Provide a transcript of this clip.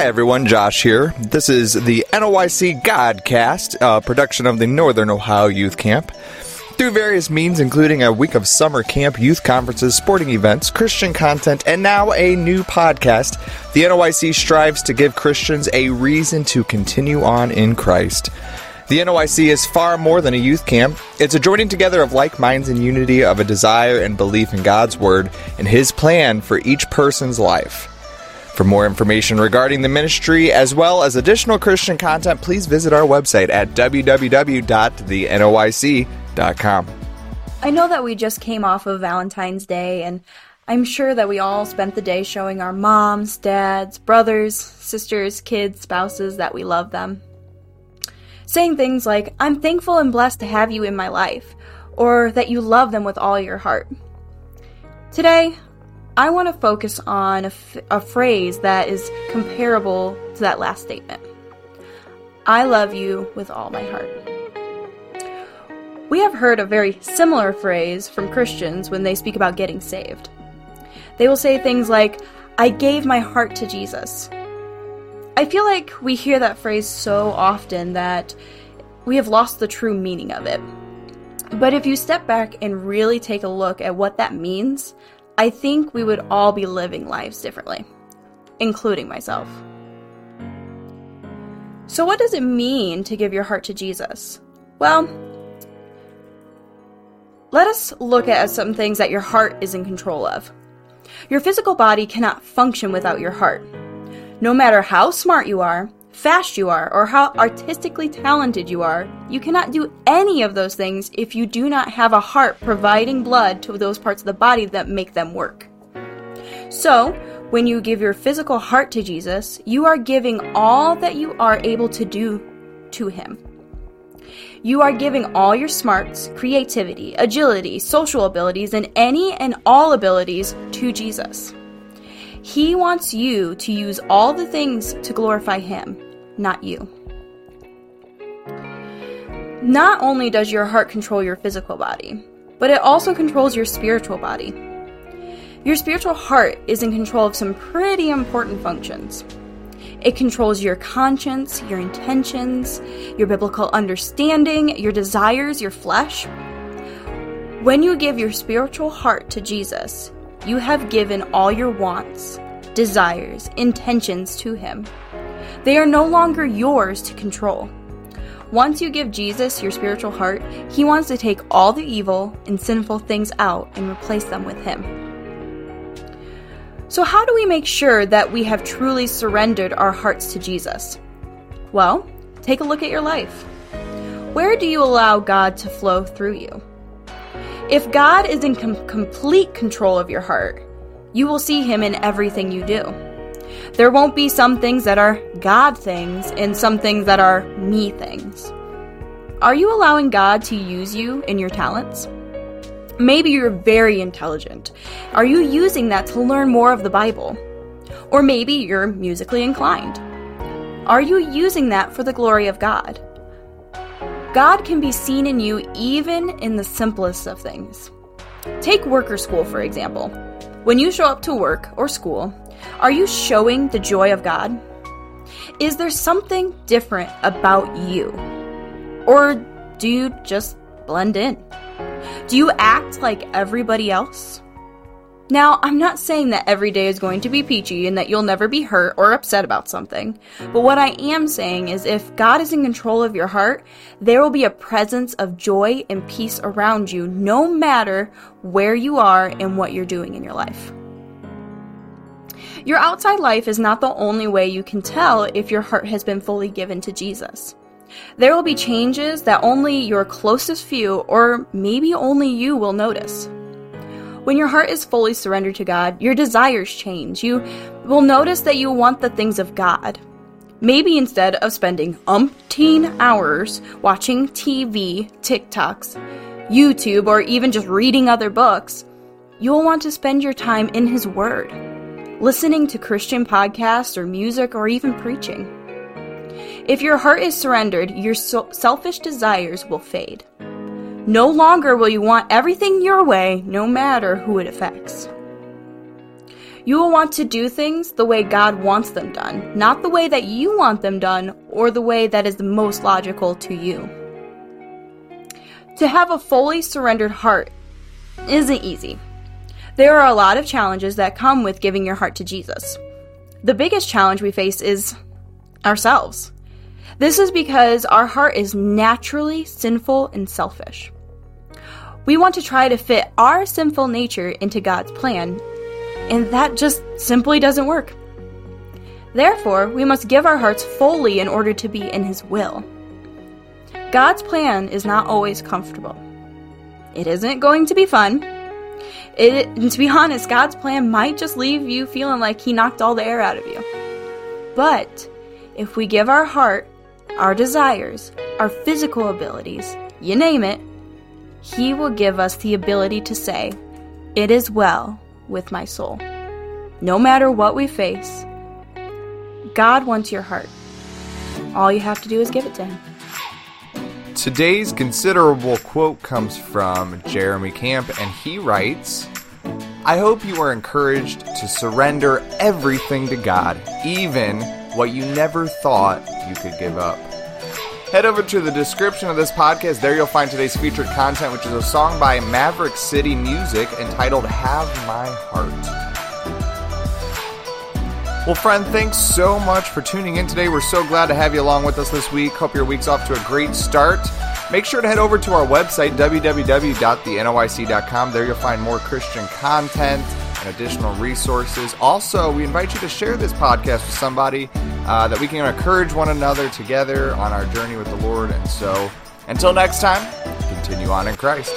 Hi everyone, Josh here. This is the NOYC Godcast, a production of the Northern Ohio Youth Camp. Through various means, including a week of summer camp, youth conferences, sporting events, Christian content, and now a new podcast, the NOYC strives to give Christians a reason to continue on in Christ. The NOYC is far more than a youth camp. It's a joining together of like minds and unity of a desire and belief in God's Word and His plan for each person's life. For more information regarding the ministry as well as additional Christian content, please visit our website at www.thenoyc.com. I know that we just came off of Valentine's Day, and I'm sure that we all spent the day showing our moms, dads, brothers, sisters, kids, spouses that we love them. Saying things like, I'm thankful and blessed to have you in my life, or that you love them with all your heart. Today, I want to focus on a, f- a phrase that is comparable to that last statement I love you with all my heart. We have heard a very similar phrase from Christians when they speak about getting saved. They will say things like, I gave my heart to Jesus. I feel like we hear that phrase so often that we have lost the true meaning of it. But if you step back and really take a look at what that means, I think we would all be living lives differently, including myself. So, what does it mean to give your heart to Jesus? Well, let us look at some things that your heart is in control of. Your physical body cannot function without your heart. No matter how smart you are, fast you are, or how artistically talented you are, you cannot do any of those things if you do not have a heart providing blood to those parts of the body that make them work. So, when you give your physical heart to Jesus, you are giving all that you are able to do to Him. You are giving all your smarts, creativity, agility, social abilities, and any and all abilities to Jesus. He wants you to use all the things to glorify Him, not you. Not only does your heart control your physical body, but it also controls your spiritual body. Your spiritual heart is in control of some pretty important functions. It controls your conscience, your intentions, your biblical understanding, your desires, your flesh. When you give your spiritual heart to Jesus, you have given all your wants, desires, intentions to Him. They are no longer yours to control. Once you give Jesus your spiritual heart, He wants to take all the evil and sinful things out and replace them with Him. So, how do we make sure that we have truly surrendered our hearts to Jesus? Well, take a look at your life. Where do you allow God to flow through you? If God is in com- complete control of your heart, you will see Him in everything you do. There won't be some things that are God things and some things that are me things. Are you allowing God to use you in your talents? Maybe you're very intelligent. Are you using that to learn more of the Bible? Or maybe you're musically inclined. Are you using that for the glory of God? God can be seen in you even in the simplest of things. Take work or school, for example. When you show up to work or school, are you showing the joy of God? Is there something different about you? Or do you just blend in? Do you act like everybody else? Now, I'm not saying that every day is going to be peachy and that you'll never be hurt or upset about something. But what I am saying is if God is in control of your heart, there will be a presence of joy and peace around you no matter where you are and what you're doing in your life. Your outside life is not the only way you can tell if your heart has been fully given to Jesus. There will be changes that only your closest few, or maybe only you, will notice. When your heart is fully surrendered to God, your desires change. You will notice that you want the things of God. Maybe instead of spending umpteen hours watching TV, TikToks, YouTube, or even just reading other books, you'll want to spend your time in His Word, listening to Christian podcasts or music or even preaching. If your heart is surrendered, your so- selfish desires will fade. No longer will you want everything your way, no matter who it affects. You will want to do things the way God wants them done, not the way that you want them done or the way that is the most logical to you. To have a fully surrendered heart isn't easy. There are a lot of challenges that come with giving your heart to Jesus. The biggest challenge we face is ourselves. This is because our heart is naturally sinful and selfish. We want to try to fit our sinful nature into God's plan, and that just simply doesn't work. Therefore, we must give our hearts fully in order to be in His will. God's plan is not always comfortable. It isn't going to be fun. It, to be honest, God's plan might just leave you feeling like He knocked all the air out of you. But if we give our heart, our desires, our physical abilities, you name it, He will give us the ability to say, It is well with my soul. No matter what we face, God wants your heart. All you have to do is give it to Him. Today's considerable quote comes from Jeremy Camp, and he writes I hope you are encouraged to surrender everything to God, even what you never thought you could give up. Head over to the description of this podcast. There you'll find today's featured content, which is a song by Maverick City Music entitled Have My Heart. Well, friend, thanks so much for tuning in today. We're so glad to have you along with us this week. Hope your week's off to a great start. Make sure to head over to our website, www.thenoyc.com. There you'll find more Christian content and additional resources. Also, we invite you to share this podcast with somebody uh, that we can encourage one another together on our journey with the Lord. And so, until next time, continue on in Christ.